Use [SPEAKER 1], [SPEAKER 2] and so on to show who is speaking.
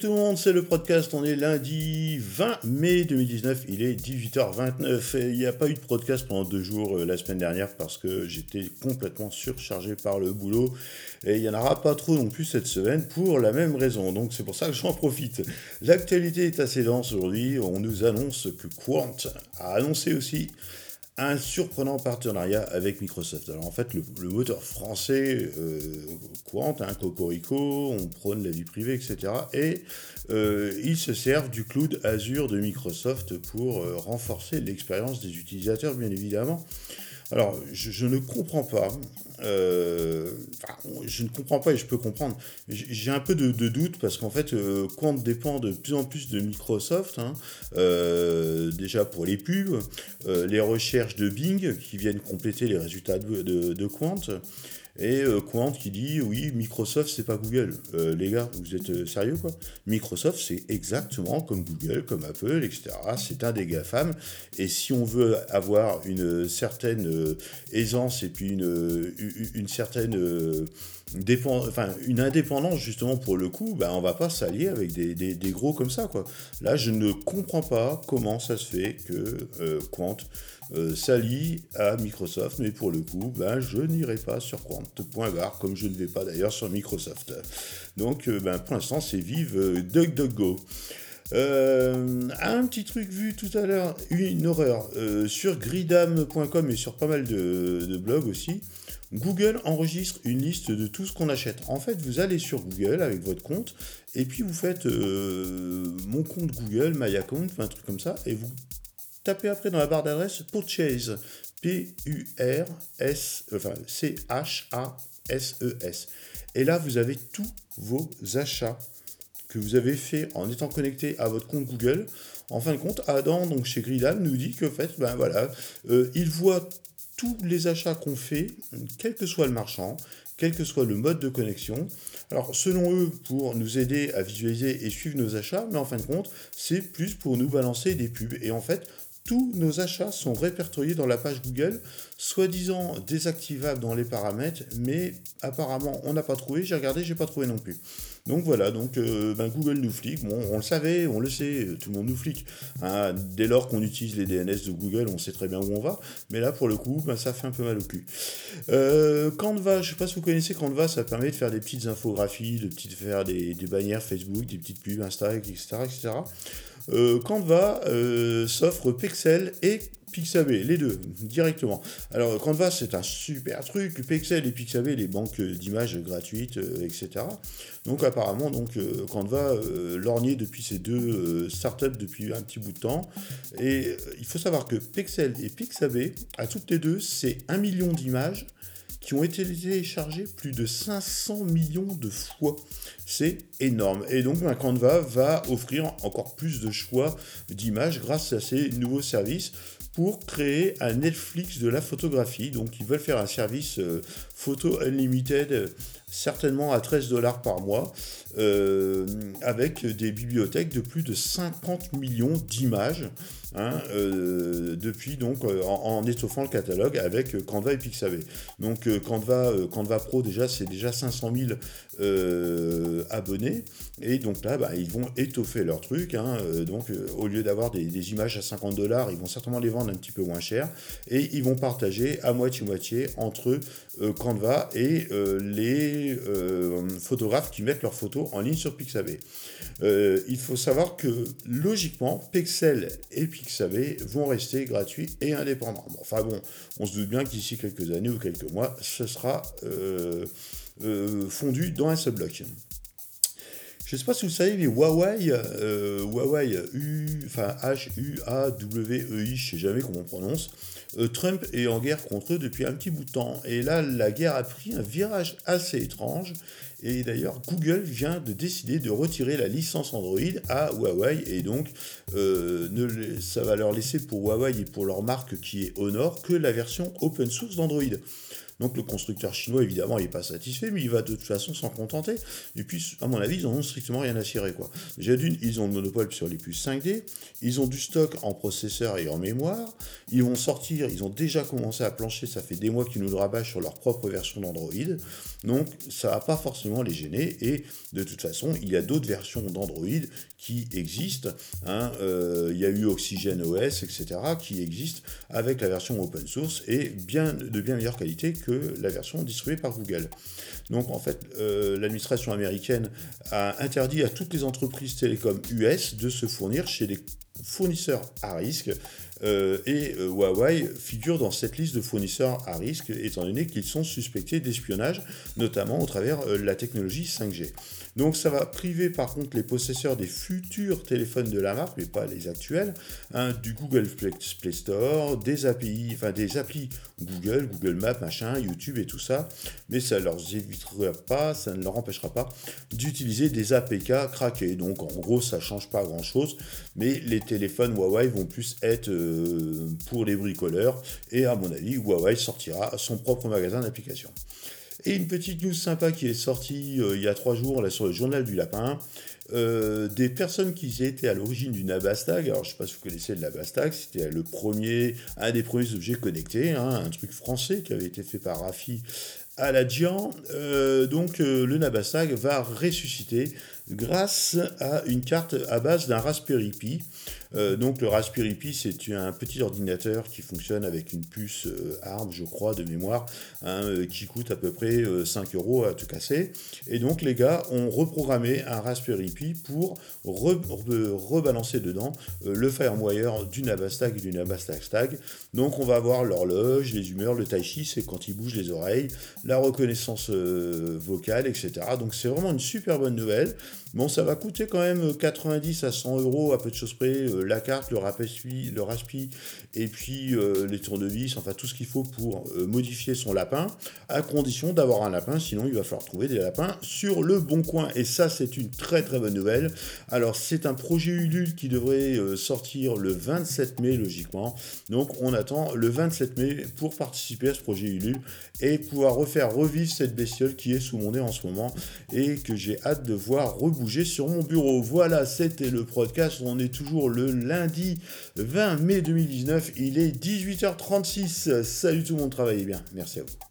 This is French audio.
[SPEAKER 1] tout le monde, c'est le podcast. On est lundi 20 mai 2019, il est 18h29. Et il n'y a pas eu de podcast pendant deux jours euh, la semaine dernière parce que j'étais complètement surchargé par le boulot. Et il n'y en aura pas trop non plus cette semaine pour la même raison. Donc c'est pour ça que j'en profite. L'actualité est assez dense aujourd'hui. On nous annonce que Quant a annoncé aussi un surprenant partenariat avec Microsoft. Alors en fait, le, moteur français euh, Quant, hein, Cocorico, on prône la vie privée, etc. Et euh, ils se servent du cloud Azure de Microsoft pour euh, renforcer l'expérience des utilisateurs, bien évidemment. Alors, je, ne comprends pas. Euh, je ne comprends pas et je peux comprendre. J'ai un peu de, doute parce qu'en fait, euh, Quant dépend de plus en plus de Microsoft. Hein. Euh, déjà pour les pubs, les recherches de Bing qui viennent compléter les résultats de, de Quant. Et euh, Quant qui dit oui, Microsoft c'est pas Google. Euh, les gars, vous êtes euh, sérieux quoi? Microsoft c'est exactement comme Google, comme Apple, etc. C'est un des GAFAM. Et si on veut avoir une certaine aisance et puis une, une, certaine une indépendance justement pour le coup, ben, on va pas s'allier avec des, gros comme ça. Quoi. Là, je ne comprends pas comment ça se fait que Quant euh, s'allie à Microsoft, mais pour le coup, ben, je n'irai pas sur Quant.bar, comme je ne vais pas d'ailleurs sur Microsoft. Donc, euh, ben, pour l'instant, c'est vive euh, DuckDuckGo. un petit truc vu tout à l'heure, une horreur, sur gridam.com et sur pas mal de, blogs aussi, Google enregistre une liste de tout ce qu'on achète. En fait, vous allez sur Google avec votre compte, et puis vous faites mon compte Google, my account, un truc comme ça, et vous tapez après dans la barre d'adresse Purchase. P-U-R-S, enfin C-H-A-S-E-S. Et là, vous avez tous vos achats que vous avez fait en étant connecté à votre compte Google. En fin de compte, Adam, donc chez Gridal, nous dit que en fait, ben voilà, euh, il voit tous les achats qu'on fait, quel que soit le marchand, quel que soit le mode de connexion. Alors, selon eux, pour nous aider à visualiser et suivre nos achats, mais en fin de compte, c'est plus pour nous balancer des pubs. Et en fait, tous nos achats sont répertoriés dans la page Google, soi-disant désactivables dans les paramètres, mais apparemment on n'a pas trouvé, j'ai regardé, j'ai pas trouvé non plus. Donc voilà, donc euh, ben, Google nous flique, bon on le savait, on le sait, tout le monde nous flique. Hein. dès lors qu'on utilise les DNS de Google, on sait très bien où on va, mais là pour le coup, ben, ça fait un peu mal au cul. Euh, Canva, je sais pas si vous connaissez Canva, ça permet de faire des petites infographies, de petites, faire des, des bannières Facebook, des petites pubs Insta, etc. etc. Euh, Canva euh, s'offre Pixel et Pixabay, les deux, directement. Alors, Canva, c'est un super truc. Pixel et Pixabay, les banques d'images gratuites, euh, etc. Donc, apparemment, donc, Canva lorgné depuis ces deux startups depuis un petit bout de temps. Et il faut savoir que Pixel et Pixabay, à toutes les deux, c'est un million d'images ont été téléchargés plus de 500 millions de fois. C'est énorme. Et donc, Canva va offrir encore plus de choix d'images grâce à ces nouveaux services pour créer un Netflix de la photographie. Donc, ils veulent faire un service euh, photo unlimited, certainement à 13 dollars par mois, euh, avec des bibliothèques de plus de 50 millions d'images. Hein, euh, depuis donc en, étoffant le catalogue avec Canva et Pixabay. Donc Canva, Canva Pro déjà c'est déjà 500 000 abonnés et donc là bah, ils vont étoffer leur truc. Hein, donc au lieu d'avoir des, des, images à 50 dollars, ils vont certainement les vendre un petit peu moins cher et ils vont partager à moitié moitié entre Canva et les photographes qui mettent leurs photos en ligne sur Pixabay. il faut savoir que logiquement Pixel et Pixabay vont rester gratuits et indépendants. enfin bon, on se doute bien qu'ici quelques années ou quelques mois, ce sera euh, euh, fondu dans un subblock. Je ne sais pas si vous savez, mais Huawei, euh, Huawei, U, enfin H-U-A-W-E-I, je ne sais jamais comment on prononce, Trump est en guerre contre eux depuis un petit bout de temps. Et là, la guerre a pris un virage assez étrange. Et d'ailleurs, Google vient de décider de retirer la licence Android à Huawei. Et donc, euh, ça va leur laisser pour Huawei et pour leur marque qui est Honor que la version open source d'Android. Donc le constructeur chinois, évidemment, il n'est pas satisfait, mais il va de toute façon s'en contenter. Et puis, à mon avis, ils n'en ont strictement rien à cirer. Quoi. Déjà d'une, ils ont le monopole sur les puces 5D, ils ont du stock en processeur et en mémoire, ils vont sortir, ils ont déjà commencé à plancher, ça fait des mois qu'ils nous le rabâchent sur leur propre version d'Android. Donc ça va pas forcément les gêner. Et de toute façon, il y a d'autres versions d'Android qui existent. Hein. Euh, il y a eu Oxygen OS, etc., qui existent avec la version open source et bien, de bien meilleure qualité que la version distribuée par Google. Donc en fait, euh, l'administration américaine a interdit à toutes les entreprises télécom US de se fournir chez des fournisseurs à risque euh, et euh, Huawei figure dans cette liste de fournisseurs à risque, étant donné qu'ils sont suspectés d'espionnage, notamment au travers de la technologie 5G. Donc ça va priver par contre les possesseurs des futurs téléphones de la marque, mais pas les actuels, hein, du Google Play Store, des API, enfin des applis Google, Google Maps, machin, YouTube et tout ça, mais ça ne leur évitera pas, ça ne leur empêchera pas d'utiliser des APK craqués. Donc en gros, ça change pas grand chose, mais les téléphones Huawei vont plus être euh, pour les bricoleurs, et à mon avis, Huawei sortira son propre magasin d'applications. Et une petite news sympa qui est sortie euh, il y a trois jours là, sur le journal du lapin. Euh, des personnes qui étaient à l'origine du Nabastag, alors je ne sais pas si vous connaissez le Nabastag, c'était le premier, un des premiers objets connectés, hein, un truc français qui avait été fait par Rafi à la Euh, donc le Nabastag va ressusciter grâce à une carte à base d'un Raspberry Pi. Euh, donc le Raspberry Pi, c'est un petit ordinateur qui fonctionne avec une puce euh, ARM, je crois, de mémoire, hein, euh, qui coûte à peu près 5 euros à tout casser. Et donc les gars ont reprogrammé un Raspberry Pi pour rebalancer dedans le firmware du Nabastag et du Nabastag Stag. Donc on va avoir l'horloge, les humeurs, le tai chi, c'est quand il bouge les oreilles, la reconnaissance vocale, etc. Donc c'est vraiment une super bonne nouvelle. Bon, ça va coûter quand même 90 à 100 euros à peu de choses près la carte, le raspi, le raspi et puis euh, les tournevis, enfin tout ce qu'il faut pour euh, modifier son lapin, à condition d'avoir un lapin, sinon il va falloir trouver des lapins sur le bon coin. Et ça, c'est une très très bonne nouvelle. Alors, c'est un projet Ulule qui devrait euh, sortir le 27 mai, logiquement. Donc, on attend le 27 mai pour participer à ce projet Ulule et pouvoir refaire revivre cette bestiole qui est sous mon nez en ce moment et que j'ai hâte de voir rebouger sur mon bureau. Voilà, c'était le podcast. On est toujours le lundi 20 mai 2019. Il est 18h36. Salut tout le monde, travaillez bien. Merci à vous.